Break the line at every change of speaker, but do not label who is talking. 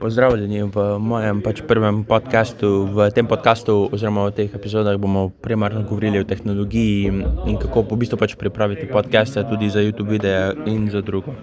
Pozdravljeni v mojem pač prvem podkastu. V tem podkastu oziroma v teh epizodah bomo primarno govorili o tehnologiji in kako v bistvu pač pripraviti podcaste tudi za Youtube videe in za drugo.